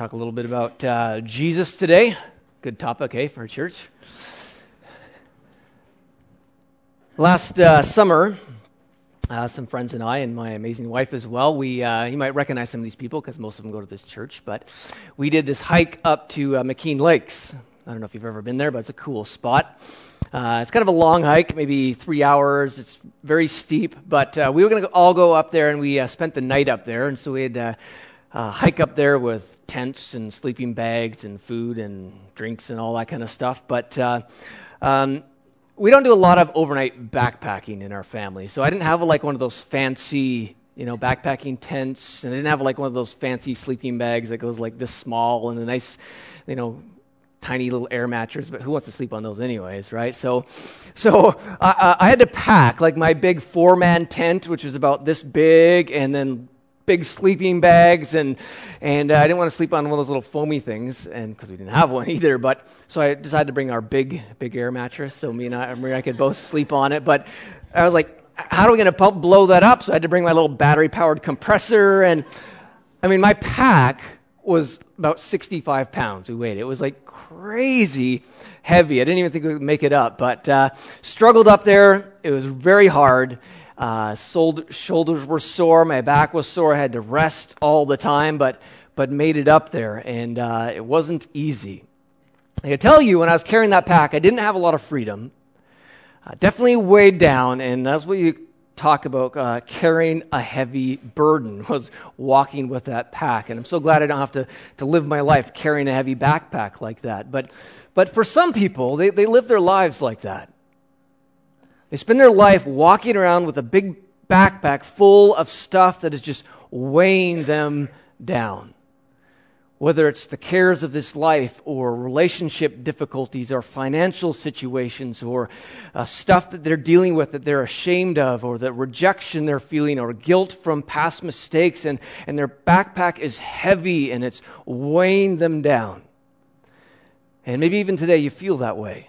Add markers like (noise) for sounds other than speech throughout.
talk a little bit about uh, Jesus today. Good topic, hey, for a church. Last uh, summer, uh, some friends and I, and my amazing wife as well, we, uh, you might recognize some of these people because most of them go to this church, but we did this hike up to uh, McKean Lakes. I don't know if you've ever been there, but it's a cool spot. Uh, it's kind of a long hike, maybe three hours. It's very steep, but uh, we were going to all go up there, and we uh, spent the night up there. And so we had uh, uh, hike up there with tents and sleeping bags and food and drinks and all that kind of stuff. But uh, um, we don't do a lot of overnight backpacking in our family, so I didn't have like one of those fancy you know, backpacking tents, and I didn't have like one of those fancy sleeping bags that goes like this small and a nice, you know, tiny little air mattress, but who wants to sleep on those anyways, right? So, so I, I had to pack like my big four man tent, which was about this big, and then big sleeping bags, and and uh, I didn't want to sleep on one of those little foamy things, and because we didn't have one (laughs) either. But so I decided to bring our big big air mattress, so me and I, I could both sleep on it. But I was like, how are we going to blow that up? So I had to bring my little battery powered compressor, and I mean, my pack was about 65 pounds we weighed. It was like crazy heavy. I didn't even think we could make it up, but uh, struggled up there. It was very hard. Uh, sold, shoulders were sore. My back was sore. I had to rest all the time, but, but made it up there. And uh, it wasn't easy. I can tell you, when I was carrying that pack, I didn't have a lot of freedom. Uh, definitely weighed down, and that's what you talk about uh, carrying a heavy burden (laughs) was walking with that pack and i'm so glad i don't have to, to live my life carrying a heavy backpack like that but, but for some people they, they live their lives like that they spend their life walking around with a big backpack full of stuff that is just weighing them down whether it's the cares of this life or relationship difficulties or financial situations or uh, stuff that they're dealing with that they're ashamed of or the rejection they're feeling or guilt from past mistakes and, and their backpack is heavy and it's weighing them down. And maybe even today you feel that way.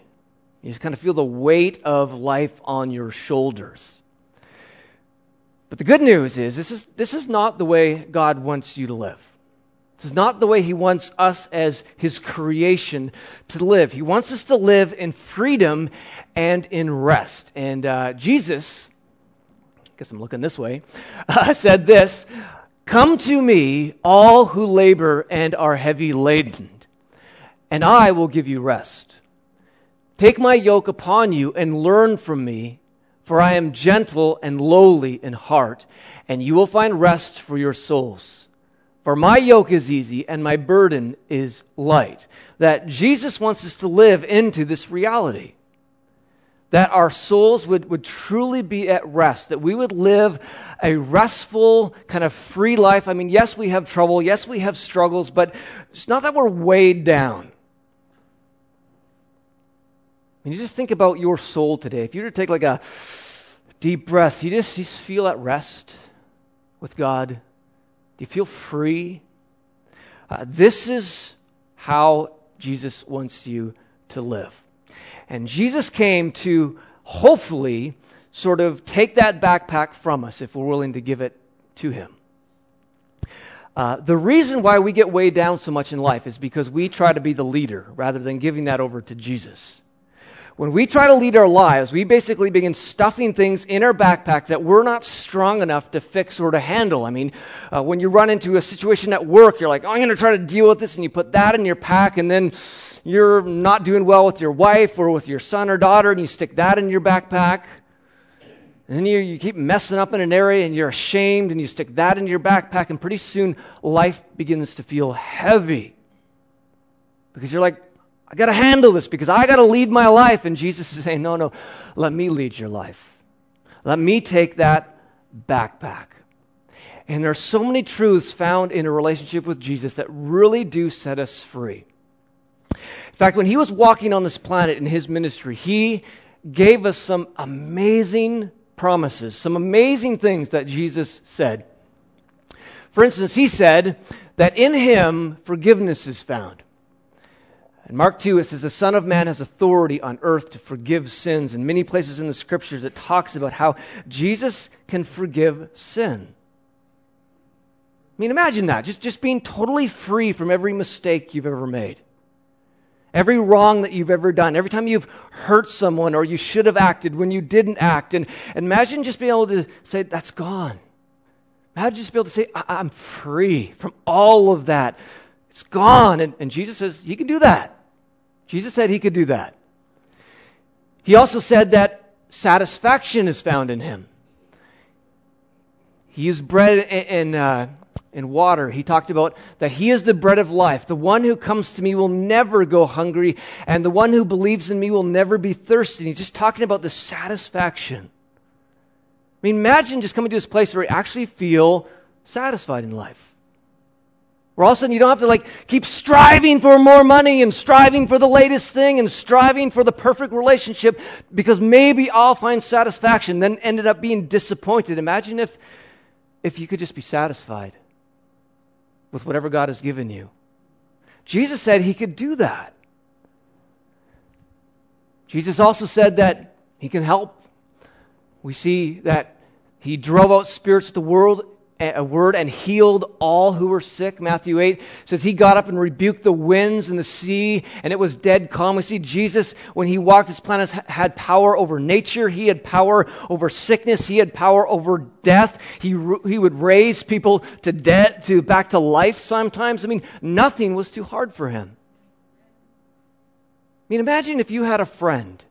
You just kind of feel the weight of life on your shoulders. But the good news is this is, this is not the way God wants you to live. This is not the way He wants us as His creation to live. He wants us to live in freedom and in rest. And uh, Jesus, I guess I'm looking this way, (laughs) uh, said this Come to me, all who labor and are heavy laden, and I will give you rest. Take my yoke upon you and learn from me, for I am gentle and lowly in heart, and you will find rest for your souls. For my yoke is easy and my burden is light. That Jesus wants us to live into this reality. That our souls would, would truly be at rest. That we would live a restful, kind of free life. I mean, yes, we have trouble. Yes, we have struggles, but it's not that we're weighed down. Mean, you just think about your soul today. If you were to take like a deep breath, you just, you just feel at rest with God Do you feel free? Uh, this is how Jesus wants you to live. And Jesus came to hopefully sort of take that backpack from us if we're willing to give it to Him. Uh, the reason why we get weighed down so much in life is because we try to be the leader rather than giving that over to Jesus. When we try to lead our lives, we basically begin stuffing things in our backpack that we're not strong enough to fix or to handle. I mean, uh, when you run into a situation at work, you're like, oh, I'm going to try to deal with this, and you put that in your pack, and then you're not doing well with your wife or with your son or daughter, and you stick that in your backpack. And then you, you keep messing up in an area and you're ashamed and you stick that in your backpack, and pretty soon life begins to feel heavy. Because you're like, I got to handle this because I got to lead my life. And Jesus is saying, No, no, let me lead your life. Let me take that backpack. And there are so many truths found in a relationship with Jesus that really do set us free. In fact, when he was walking on this planet in his ministry, he gave us some amazing promises, some amazing things that Jesus said. For instance, he said that in him forgiveness is found. In Mark 2, it says, The Son of Man has authority on earth to forgive sins. In many places in the scriptures, it talks about how Jesus can forgive sin. I mean, imagine that. Just, just being totally free from every mistake you've ever made. Every wrong that you've ever done, every time you've hurt someone or you should have acted when you didn't act. And, and imagine just being able to say, that's gone. Imagine just being able to say, I- am free from all of that. It's gone. And, and Jesus says, He can do that. Jesus said He could do that. He also said that satisfaction is found in Him. He is bread and, uh, and water. He talked about that He is the bread of life. The one who comes to me will never go hungry, and the one who believes in me will never be thirsty. And he's just talking about the satisfaction. I mean, imagine just coming to this place where you actually feel satisfied in life. Where all of a sudden you don't have to like keep striving for more money and striving for the latest thing and striving for the perfect relationship because maybe I'll find satisfaction, then ended up being disappointed. Imagine if if you could just be satisfied with whatever God has given you. Jesus said he could do that. Jesus also said that he can help. We see that he drove out spirits of the world a word and healed all who were sick. Matthew 8 says he got up and rebuked the winds and the sea, and it was dead calm. We see Jesus, when he walked this planet, had power over nature. He had power over sickness. He had power over death. He, he would raise people to death, to back to life sometimes. I mean, nothing was too hard for him. I mean, imagine if you had a friend,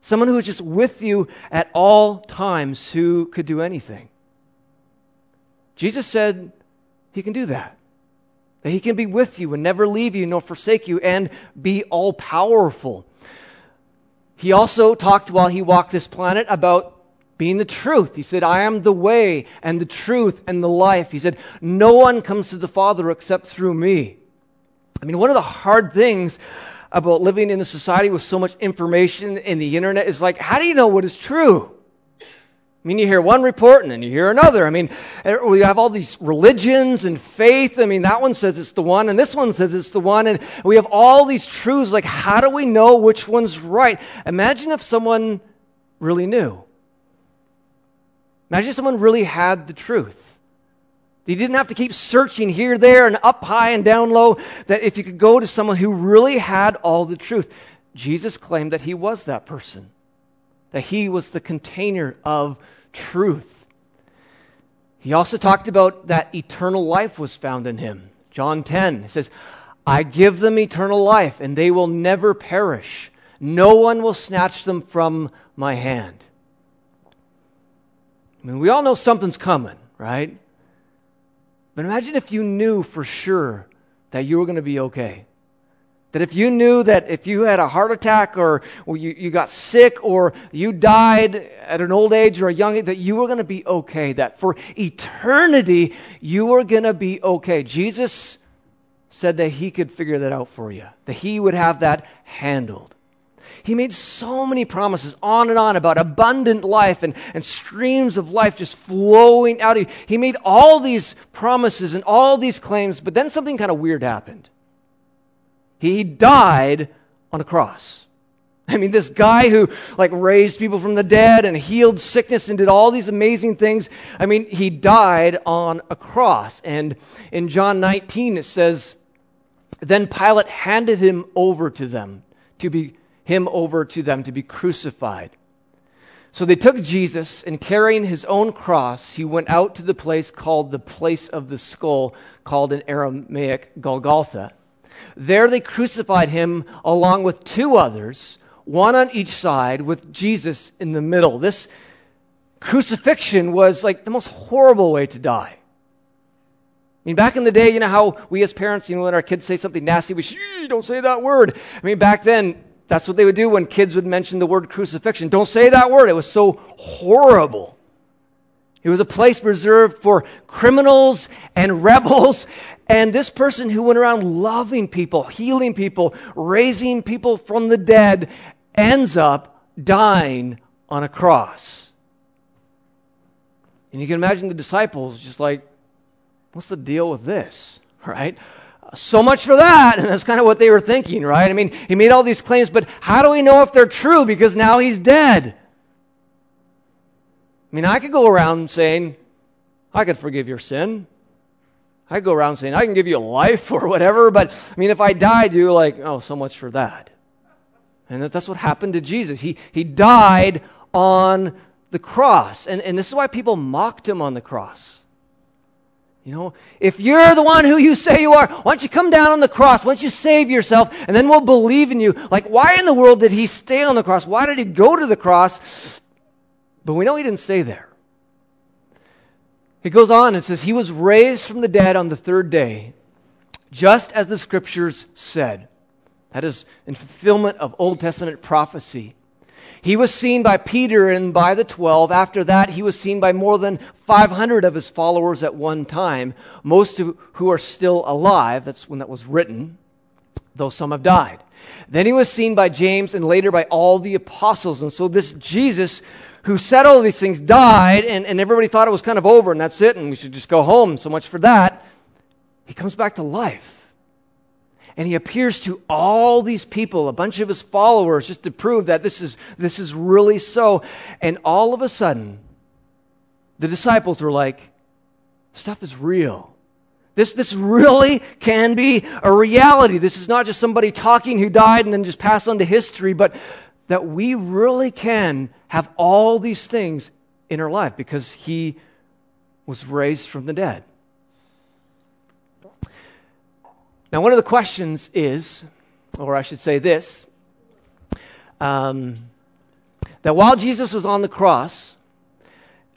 someone who was just with you at all times who could do anything. Jesus said he can do that. That he can be with you and never leave you nor forsake you and be all powerful. He also talked while he walked this planet about being the truth. He said, I am the way and the truth and the life. He said, No one comes to the Father except through me. I mean, one of the hard things about living in a society with so much information in the internet is like, how do you know what is true? I mean, you hear one report and then you hear another. I mean, eh, we have all these religions and faith. I mean, that one says it's the one and this one says it's the one. And we have all these truths. Like, how do we know which one's right? Imagine if someone really knew. Imagine if someone really had the truth. You didn't have to keep searching here, there, and up high and down low. That if you could go to someone who really had all the truth. Jesus claimed that he was that person that he was the container of truth. He also talked about that eternal life was found in him. John 10 he says, I give them eternal life, and they will never perish. No one will snatch them from my hand. I mean, we all know something's coming, right? But imagine if you knew for sure that you were going to be okay. That if you knew that if you had a heart attack or, or you, you got sick or you died at an old age or a young age, that you were going to be okay. That for eternity, you were going to be okay. Jesus said that he could figure that out for you, that he would have that handled. He made so many promises on and on about abundant life and, and streams of life just flowing out of you. He made all these promises and all these claims, but then something kind of weird happened. He died on a cross. I mean, this guy who like raised people from the dead and healed sickness and did all these amazing things. I mean, he died on a cross. And in John 19, it says, Then Pilate handed him over to them, to be him over to them to be crucified. So they took Jesus, and carrying his own cross, he went out to the place called the place of the skull, called in Aramaic Golgotha. There they crucified him along with two others, one on each side, with Jesus in the middle. This crucifixion was like the most horrible way to die. I mean, back in the day, you know how we as parents, you know, when our kids say something nasty, we don't say that word. I mean, back then, that's what they would do when kids would mention the word crucifixion. Don't say that word. It was so horrible. It was a place reserved for criminals and (laughs) rebels. And this person who went around loving people, healing people, raising people from the dead, ends up dying on a cross. And you can imagine the disciples just like, what's the deal with this? (laughs) Right? So much for that. And (laughs) that's kind of what they were thinking, right? I mean, he made all these claims, but how do we know if they're true? Because now he's dead. I mean, I could go around saying, I could forgive your sin. I could go around saying, I can give you a life (laughs) or whatever, but I mean, if I died, you're like, oh, so much for that. And that's what happened to Jesus. He, he died on the cross. And, and this is why people mocked him on the cross. You know, if you're the one who you say you are, why don't you come down on the cross? Why don't you save yourself and then we'll believe in you? Like, why in the world did he stay on the cross? Why did he go to the cross? But we know he didn't stay there. He goes on and says, He was raised from the dead on the third day, just as the scriptures said. That is in fulfillment of Old Testament prophecy. He was seen by Peter and by the 12. After that, he was seen by more than 500 of his followers at one time, most of who are still alive. That's when that was written, though some have died. Then he was seen by James and later by all the apostles. And so this Jesus who said all these things died, and, and everybody thought it was kind of over and that's it, and we should just go home. So much for that. He comes back to life and he appears to all these people, a bunch of his followers, just to prove that this is, this is really so. And all of a sudden, the disciples are like, stuff is real. This, this really can be a reality. This is not just somebody talking who died and then just passed on to history, but that we really can have all these things in our life because he was raised from the dead. Now, one of the questions is, or I should say this, um, that while Jesus was on the cross,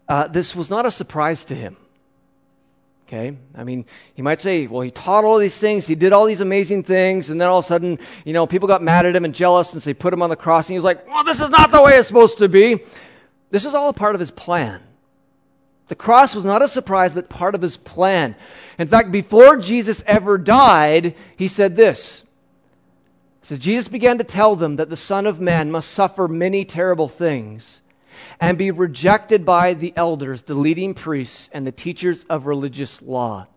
uh, this was not a surprise to him. Okay? I mean, you might say, well, he taught all these things, he did all these amazing things, and then all of a sudden, you know, people got mad at him and jealous, and so they put him on the cross, and he was like, well, this is not the way it's supposed to be. This is all a part of his plan. The cross was not a surprise, but part of his plan. In fact, before Jesus ever died, he said this. He says, Jesus began to tell them that the Son of Man must suffer many terrible things and be rejected by the elders, the leading priests, and the teachers of religious law.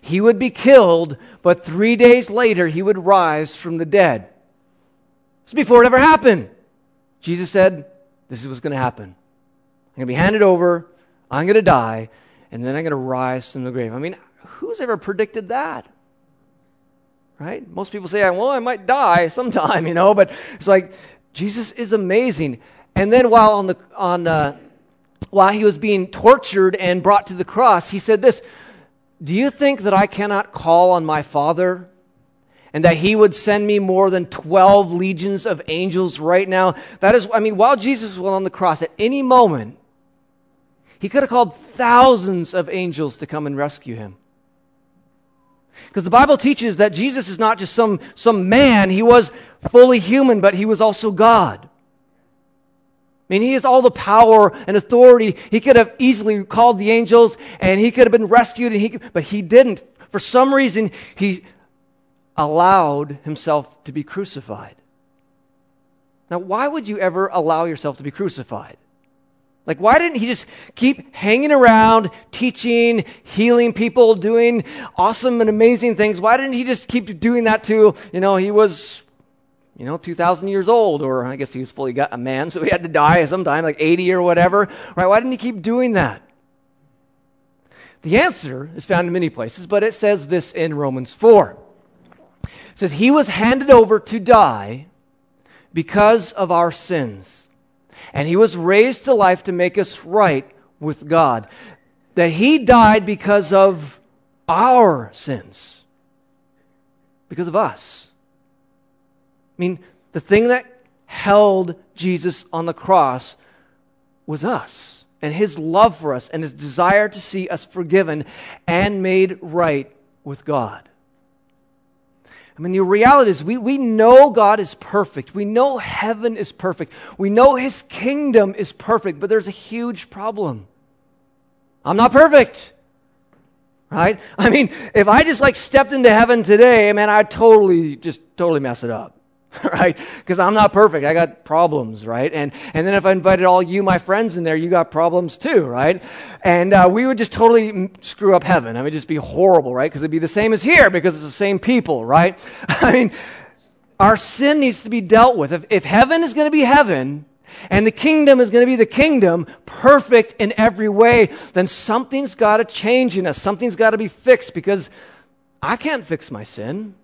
He would be killed, but three days later he would rise from the dead. This before it ever happened. Jesus said, This is what's going to happen. I'm going to be handed over I'm going to die, and then I'm going to rise from the grave. I mean, who's ever predicted that? Right? Most people say, well, I might die sometime, (laughs) you know, but it's like Jesus is amazing. And then while on the, on the, while he was being tortured and brought to the cross, he said this Do you think that I cannot call on my Father and that he would send me more than 12 legions of angels right now? That is, I mean, while Jesus was on the cross, at any moment, he could have called thousands of angels to come and rescue him. Because the Bible teaches that Jesus is not just some, some man, he was fully human, but he was also God. I mean, he has all the power and authority. He could have easily called the angels and he could have been rescued, and he, but he didn't. For some reason, he allowed himself to be crucified. Now, why would you ever allow yourself to be crucified? Like, why didn't he just keep hanging around, teaching, healing people, doing awesome and amazing things? Why didn't he just keep doing that till, you know, he was, you know, 2,000 years old, or I guess he was fully got a man, (laughs) so he had to die sometime, like 80 or whatever, right? Why didn't he keep doing that? The answer is found in many places, but it says this in Romans 4. It says, He was handed over to die because of our sins and he was raised to life to make us right with God. That he died because of our sins, because of us. I mean, the thing that held Jesus on the cross was us and his love for us and his desire to see us forgiven and made right with God. I mean, the reality is we, we know God is perfect. We know heaven is perfect. We know his kingdom is perfect, but there's a huge problem. I'm not perfect. Right? I mean, if I just like stepped into heaven today, man, I'd totally, just totally mess it up. (laughs) right? Because I'm not perfect. I got problems, right? And and then if I invited all you, my friends, in there, you got problems too, right? And uh, we would just totally screw up heaven. I mean, just be horrible, right? Because it'd be the same as here because it's the same people, right? (laughs) I mean, our sin needs to be dealt with. If, if heaven is going to be heaven, and the kingdom is going to be the kingdom, perfect in every way, then something's got to change in us. Something's got to be fixed because I can't fix my sin.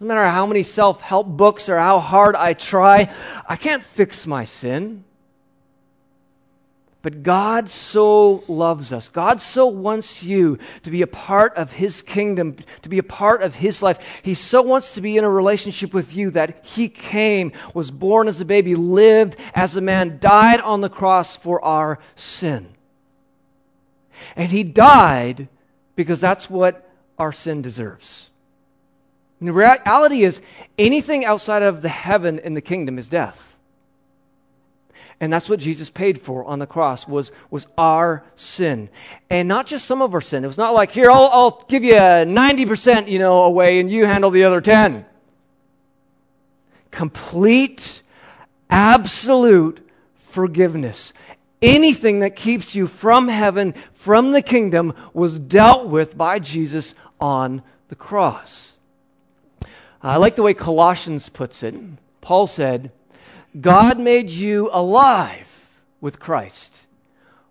No matter how many self help books or how hard I try, I can't fix my sin. But God so loves us. God so wants you to be a part of His kingdom, to be a part of His life. He so wants to be in a relationship with you that He came, was born as a baby, lived as a man, died on the cross for our sin. And He died because that's what our sin deserves. And the reality is, anything outside of the heaven in the kingdom is death. And that's what Jesus paid for on the cross was, was our sin. And not just some of our sin. It was not like, here, I'll, I'll give you 90%, you know, away and you handle the other 10. Complete, absolute forgiveness. Anything that keeps you from heaven, from the kingdom, was dealt with by Jesus on the cross. I like the way Colossians puts it. Paul said, God made you alive with Christ,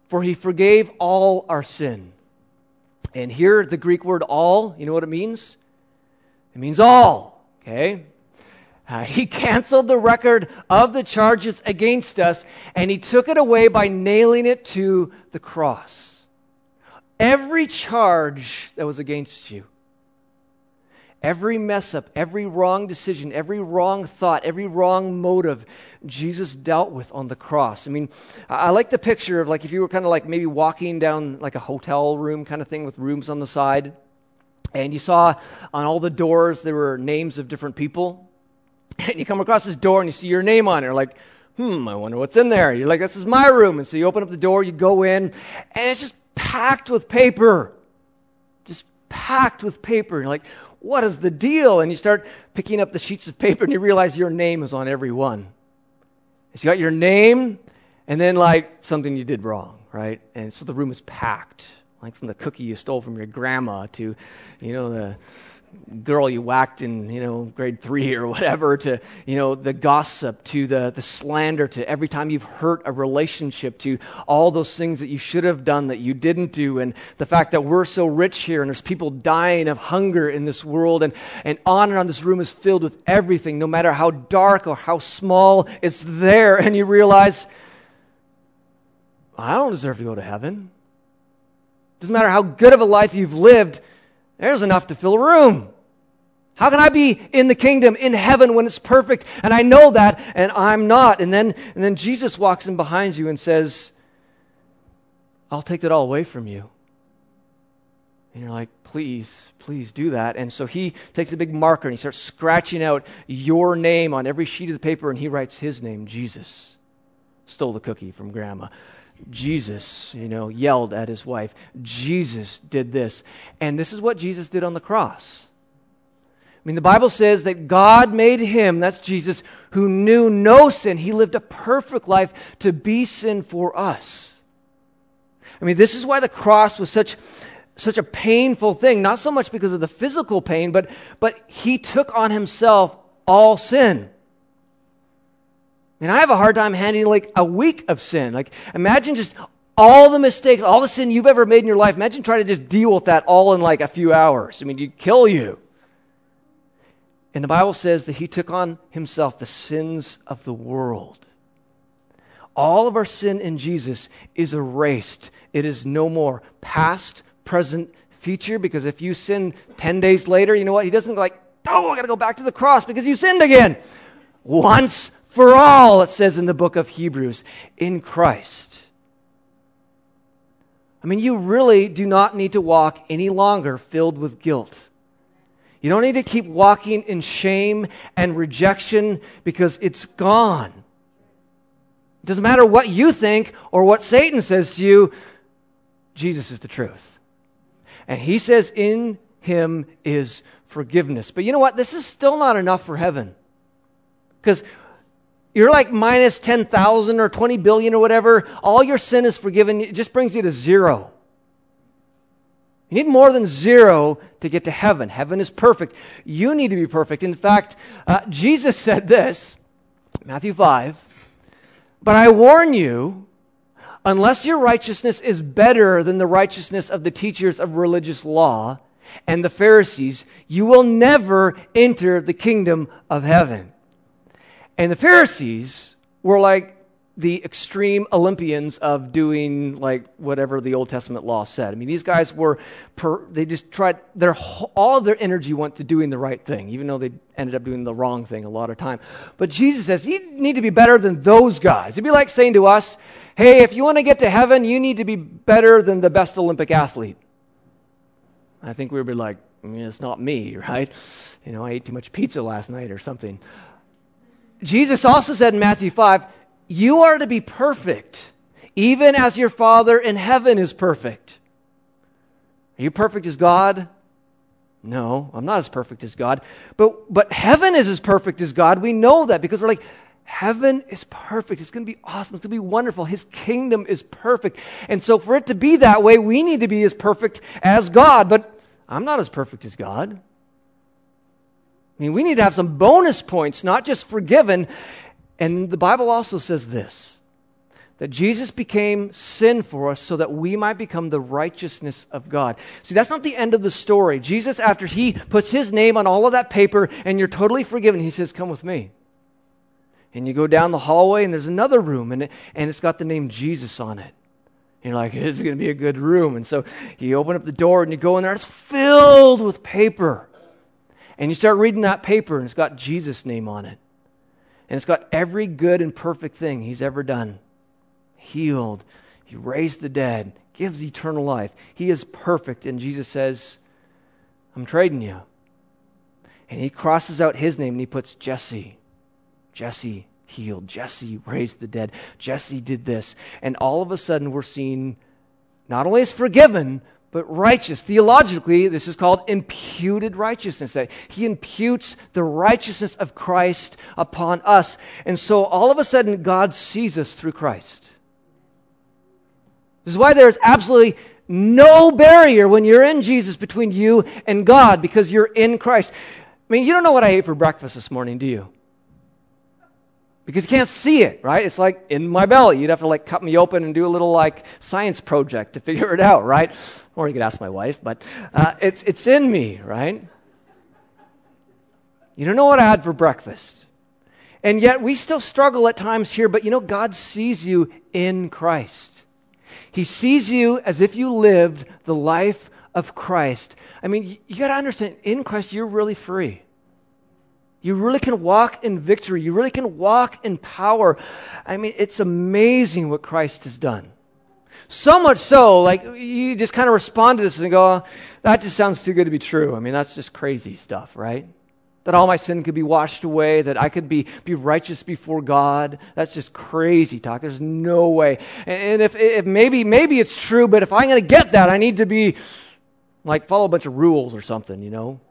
for he forgave all our sin. And here, the Greek word all, you know what it means? It means all, okay? Uh, he canceled the record of the charges against us, and he took it away by nailing it to the cross. Every charge that was against you Every mess up, every wrong decision, every wrong thought, every wrong motive, Jesus dealt with on the cross. I mean, I like the picture of like if you were kind of like maybe walking down like a hotel room kind of thing with rooms on the side, and you saw on all the doors there were names of different people, and you come across this door and you see your name on it, like, hmm, I wonder what's in there. You're like, this is my room. And so you open up the door, you go in, and it's just packed with paper. Just packed with paper. You're like, what is the deal? And you start picking up the sheets of paper and you realize your name is on every one. It's got your name and then like something you did wrong, right? And so the room is packed, like from the cookie you stole from your grandma to, you know, the girl you whacked in, you know, grade three or whatever, to, you know, the gossip, to the, the slander, to every time you've hurt a relationship, to all those things that you should have done that you didn't do, and the fact that we're so rich here and there's people dying of hunger in this world, and, and on and on. This room is filled with everything, no matter how dark or how small, it's there, and you realize, I don't deserve to go to heaven. Doesn't matter how good of a life you've lived, there's enough to fill a room. How can I be in the kingdom, in heaven, when it's perfect? And I know that, and I'm not. And then, and then Jesus walks in behind you and says, I'll take that all away from you. And you're like, please, please do that. And so he takes a big marker and he starts scratching out your name on every sheet of the paper and he writes his name, Jesus. Stole the cookie from grandma. Jesus, you know, yelled at his wife. Jesus did this. And this is what Jesus did on the cross. I mean, the Bible says that God made him, that's Jesus, who knew no sin. He lived a perfect life to be sin for us. I mean, this is why the cross was such, such a painful thing, not so much because of the physical pain, but, but he took on himself all sin. And I have a hard time handling like a week of sin. Like, imagine just all the mistakes, all the sin you've ever made in your life. Imagine trying to just deal with that all in like a few hours. I mean, you'd kill you. And the Bible says that he took on himself the sins of the world. All of our sin in Jesus is erased. It is no more past, present, future. Because if you sin 10 days later, you know what? He doesn't like, oh, I got to go back to the cross because you sinned again. Once for all, it says in the book of Hebrews, in Christ. I mean, you really do not need to walk any longer filled with guilt. You don't need to keep walking in shame and rejection because it's gone. It doesn't matter what you think or what Satan says to you, Jesus is the truth. And he says in him is forgiveness. But you know what? This is still not enough for heaven. Because you're like minus 10,000 or 20 billion or whatever, all your sin is forgiven. It just brings you to zero. You need more than zero to get to heaven. Heaven is perfect. You need to be perfect. In fact, uh, Jesus said this, Matthew 5. But I warn you, unless your righteousness is better than the righteousness of the teachers of religious law and the Pharisees, you will never enter the kingdom of heaven. And the Pharisees were like the extreme Olympians of doing like whatever the Old Testament law said. I mean, these guys were, per, they just tried, their, all of their energy went to doing the right thing, even though they ended up doing the wrong thing a lot of time. But Jesus says, you need to be better than those guys. It'd be like saying to us, hey, if you want to get to heaven, you need to be better than the best Olympic athlete. I think we would be like, I mean, it's not me, (laughs) right? You know, I ate too much pizza last night or something. Jesus also said in Matthew 5, you are to be perfect, even as your Father in heaven is perfect. Are you perfect as God? No, I'm not as perfect as God. But, but heaven is as perfect as God. We know that because we're like, heaven is perfect. It's going to be awesome. It's going to be wonderful. His kingdom is perfect. And so for it to be that way, we need to be as perfect as God. But I'm not as perfect as God. I mean, we need to have some bonus points, not just forgiven. And the Bible also says this that Jesus became sin for us so that we might become the righteousness of God. See, that's not the end of the story. Jesus, after he puts his name on all of that paper and you're totally forgiven, he says, Come with me. And you go down the hallway and there's another room and, it, and it's got the name Jesus on it. And you're like, it's going to be a good room. And so you open up the door and you go in there, it's filled with paper. And you start reading that paper and it's got Jesus' name on it. And it's got every good and perfect thing he's ever done healed, he raised the dead, gives eternal life. He is perfect. And Jesus says, I'm trading you. And he crosses out his name and he puts Jesse. Jesse healed. Jesse raised the dead. Jesse did this. And all of a sudden, we're seeing not only is forgiven, but righteous. Theologically, this is called imputed righteousness, that he imputes the righteousness of Christ upon us. And so all of a sudden, God sees us through Christ. This is why there's absolutely no barrier when you're in Jesus between you and God because you're in Christ. I mean, you don't know what I ate for breakfast this morning, do you? Because you can't see it, right? It's like in my belly. You'd have to like cut me open and do a little like science project to (laughs) figure it out, right? Or you could ask my wife, but uh, it's, it's in me, right? You don't know what I had for breakfast. And yet we still struggle at times here, but you know, God sees you in Christ. He sees you as if you lived the life of Christ. I mean, you, got to understand, in Christ, you're really free. You really can walk in victory. You really can walk in power. I mean, it's amazing what Christ has done. So much so, like, you just kind of respond to this and go, that just sounds too good to be true. I mean, that's just crazy stuff, right? That all my sin could be washed away, that I could be, be righteous before God. That's just crazy talk. There's no way. And if, if maybe, maybe it's true, but if I'm going to get that, I need to be, like, follow a bunch of rules or something, you know?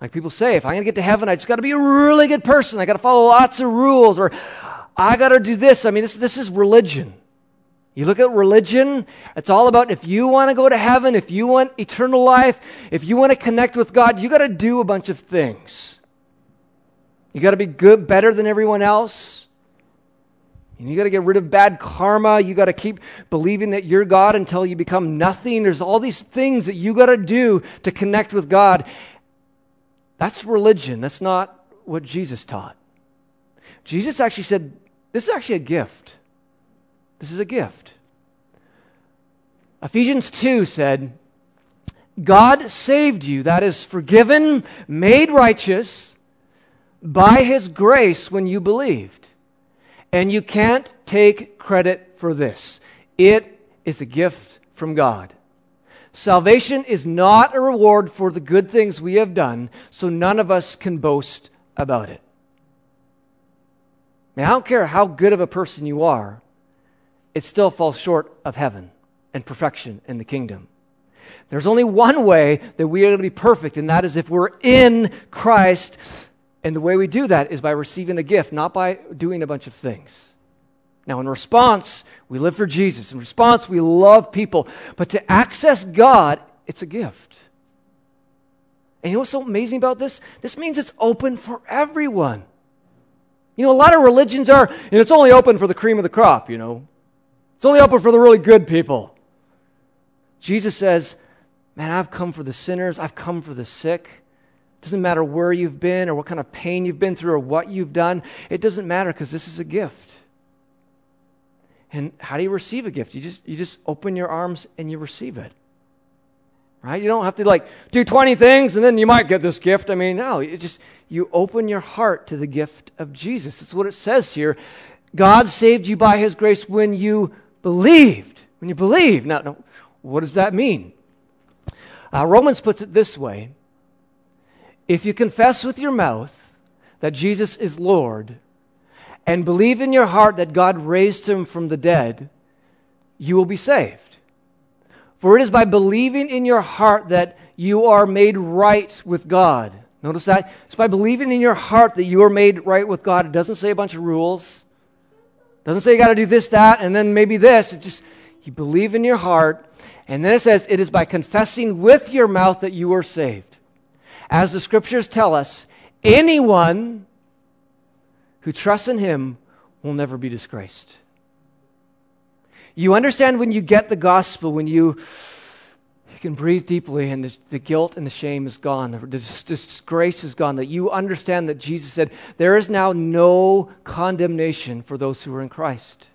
Like people say, if I'm going to get to heaven, I just got to be a really good person. I got to follow lots of rules, or I got to do this. I mean, this, this is religion. You look at religion, it's all about if you want to go to heaven, if you want eternal life, if you want to connect with God, you got to do a bunch of things. You got to be good, better than everyone else. And you got to get rid of bad karma. You got to keep believing that you're God until you become nothing. There's all these things that you got to do to connect with God. That's religion. That's not what Jesus taught. Jesus actually said, This is actually a gift. This is a gift. Ephesians 2 said, God saved you, that is, forgiven, made righteous by his grace when you believed. And you can't take credit for this. It is a gift from God. Salvation is not a reward for the good things we have done, so none of us can boast about it. I, I don't care how good of a person you are, it still falls short of heaven and perfection in the kingdom. There's only one way that we are going to be perfect, and that is if we're in Christ. And the way we do that is by receiving a gift, not by doing a bunch of things. Now, in response, we live for Jesus. In response, we love people. But to access God, it's a gift. And you know what's so amazing about this? This means it's open for everyone. You know, a lot of religions are, and it's only open for the cream of the crop, you know. It's only open for the really good people. Jesus says, Man, I've come for the sinners, I've come for the sick. It doesn't matter where you've been or what kind of pain you've been through or what you've done. It doesn't matter because this is a gift. And how do you receive a gift? You just, you just open your arms and you receive it. Right? You don't have to like do 20 things and then you might get this gift. I mean, no, it just you open your heart to the gift of Jesus. That's what it says here. God saved you by his grace when you believed. When you believe. Now, now what does that mean? Uh, Romans puts it this way If you confess with your mouth that Jesus is Lord and believe in your heart that God raised him from the dead, you will be saved. For it is by believing in your heart that you are made right with God. Notice that? It's by believing in your heart that you are made right with God. It doesn't say a bunch of rules. It doesn't say you got to do this, that, and then maybe this. It just, you believe in your heart. And then it says, it is by confessing with your mouth that you are saved. As the scriptures tell us, anyone who trusts in him will never be disgraced. You understand when you get the gospel, when you, you can breathe deeply and the guilt and the shame is gone, the disgrace is gone, that you understand that Jesus said, There is now no condemnation for those who are in Christ.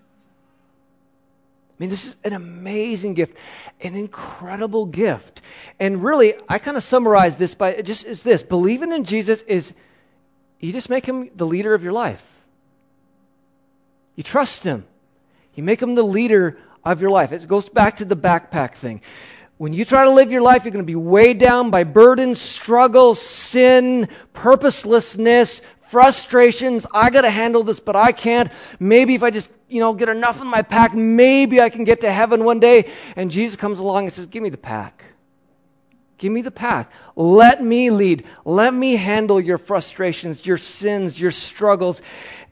I mean, this is an amazing gift, an incredible gift. And really, I kind of summarize this by just is this believing in Jesus is you just make him the leader of your life. You trust him. You make him the leader of your life. It goes back to the backpack thing. When you try to live your life, you're going to be weighed down by burdens, struggles, sin, purposelessness, frustrations. I got to handle this, but I can't. Maybe if I just, you know, get enough in my pack, maybe I can get to heaven one day. And Jesus comes along and says, Give me the pack. Give me the pack. Let me lead. Let me handle your frustrations, your sins, your struggles.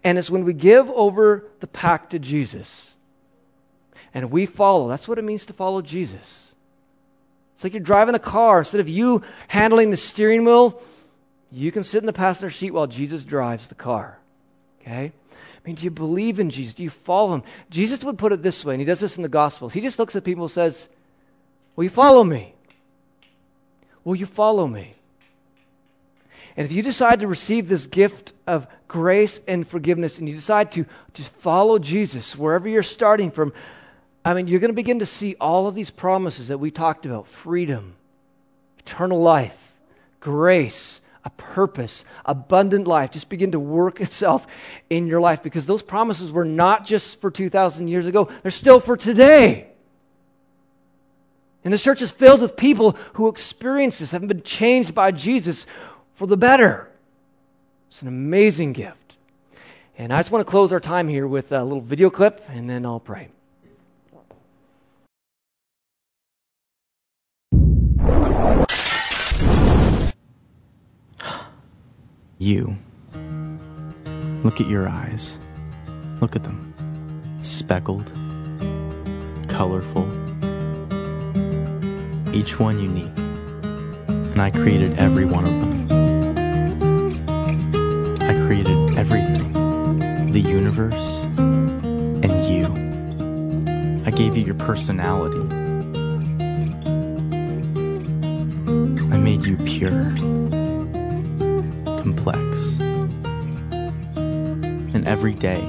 And it's when we give over the pack to Jesus and we follow. That's what it means to follow Jesus. It's like you're driving a car. Instead of you handling the steering wheel, you can sit in the passenger seat while Jesus drives the car. Okay? I mean, do you believe in Jesus? Do you follow him? Jesus would put it this way, and he does this in the Gospels. He just looks at people and says, Will you follow me? Will you follow me? And if you decide to receive this gift of grace and forgiveness and you decide to, to follow Jesus wherever you're starting from, I mean, you're going to begin to see all of these promises that we talked about freedom, eternal life, grace, a purpose, abundant life just begin to work (laughs) itself in your life because those promises were not just for 2,000 years ago, they're still for today. And the church is filled with people who experience this, have been changed by Jesus for the better. It's an amazing gift. And I just want to close our time here with a little video clip, and then I'll pray. (gasps) You. Look at your eyes. Look at them. Speckled, colorful, each one unique. And I created every one of them I created everything the universe and you. I gave you your personality. I made you pure, complex. And every day,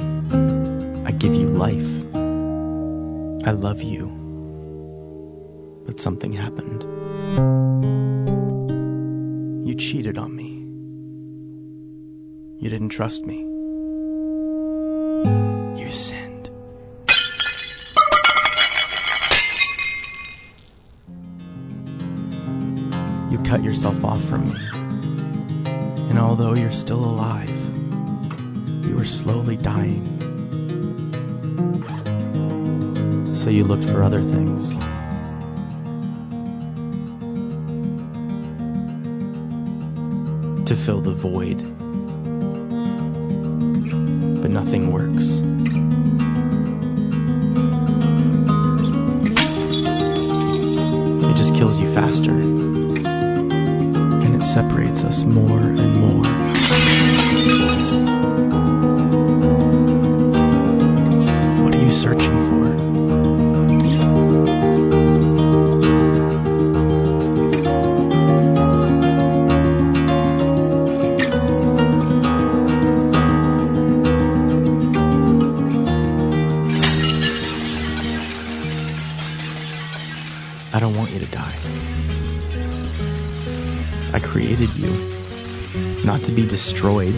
I give you life. I love you. Something happened. You cheated on me. You didn't trust me. You sinned. You cut yourself off from me. And although you're still alive, you were slowly dying. So you looked for other things. Fill the void but nothing works. It just kills you faster, and it separates us more and more. Destroyed,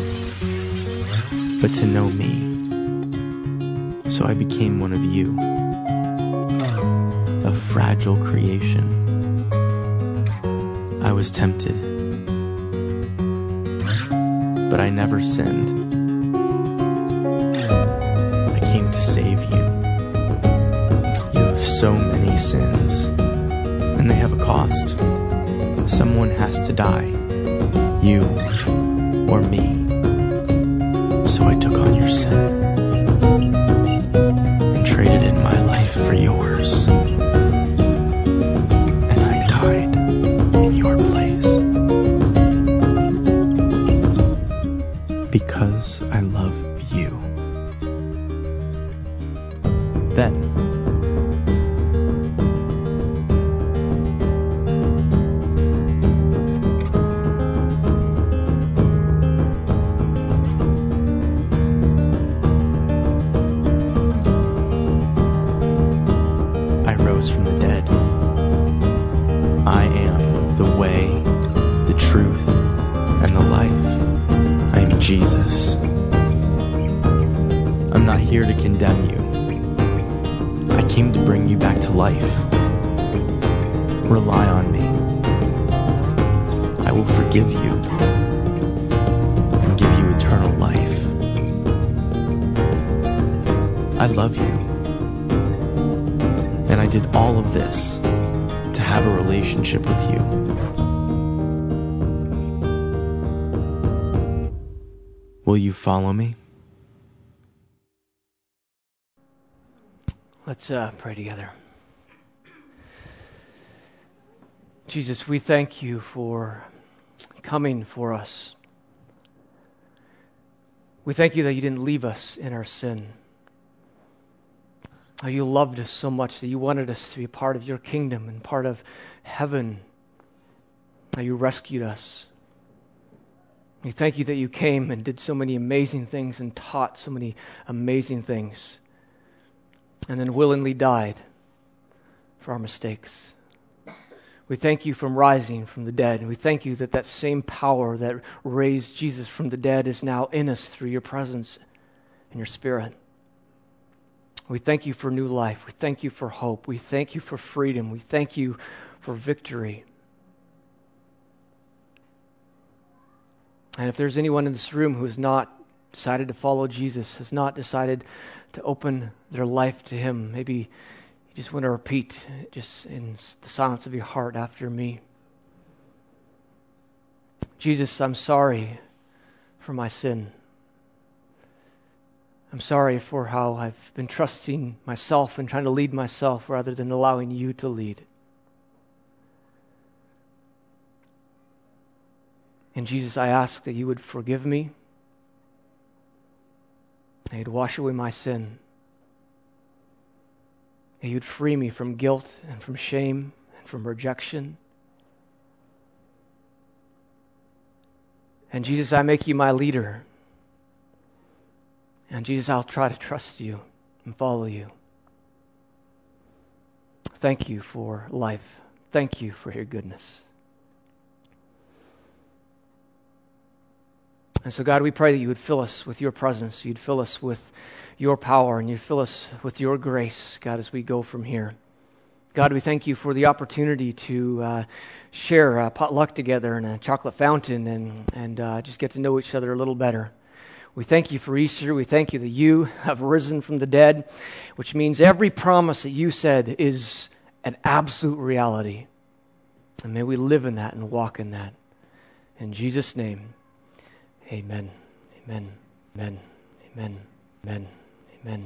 but to know me. So I became one of you, a fragile creation. I was tempted, but I never sinned. I came to save you. You have so many sins, and they have a cost. Someone has to die, you me. So I took on your sin rose from the dead. I am the way, the truth, and the life. I am Jesus. I'm not here to condemn you. I came to bring you back to life. Rely on me. I will forgive you and give you eternal life. I love you. Did all of this to have a relationship with you. Will you follow me? Let's uh, pray together. Jesus, we thank you for coming for us. We thank you that you didn't leave us in our sin. How you loved us so much that you wanted us to be part of your kingdom and part of heaven. How you rescued us. We thank you that you came and did so many amazing things and taught so many amazing things and then willingly died for our mistakes. We thank you from rising from the dead, and we thank you that that same power that raised Jesus from the dead is now in us through your presence and your spirit. We thank you for new life. We thank you for hope. We thank you for freedom. We thank you for victory. And if there's anyone in this room who has not decided to follow Jesus, has not decided to open their life to Him, maybe you just want to repeat just in the silence of your heart after me. Jesus, I'm sorry for my sin. I'm sorry for how I've been trusting myself and trying to lead myself rather than allowing you to lead. And Jesus, I ask that you would forgive me, that you'd wash away my sin, that you'd free me from guilt and from shame and from rejection. And Jesus, I make you my leader. And Jesus, I'll try to trust you and follow you. Thank you for life. Thank you for your goodness. And so, God, we pray that you would fill us with your presence. You'd fill us with your power and you'd fill us with your grace, God, as we go from here. God, we thank you for the opportunity to uh, share a potluck together and a chocolate fountain and, and uh, just get to know each other a little better. We thank you for Easter. We thank you that you have risen from the dead, which means every promise that you said is an absolute reality. And may we live in that and walk in that. In Jesus' name, amen. Amen. Amen. Amen. Amen. Amen.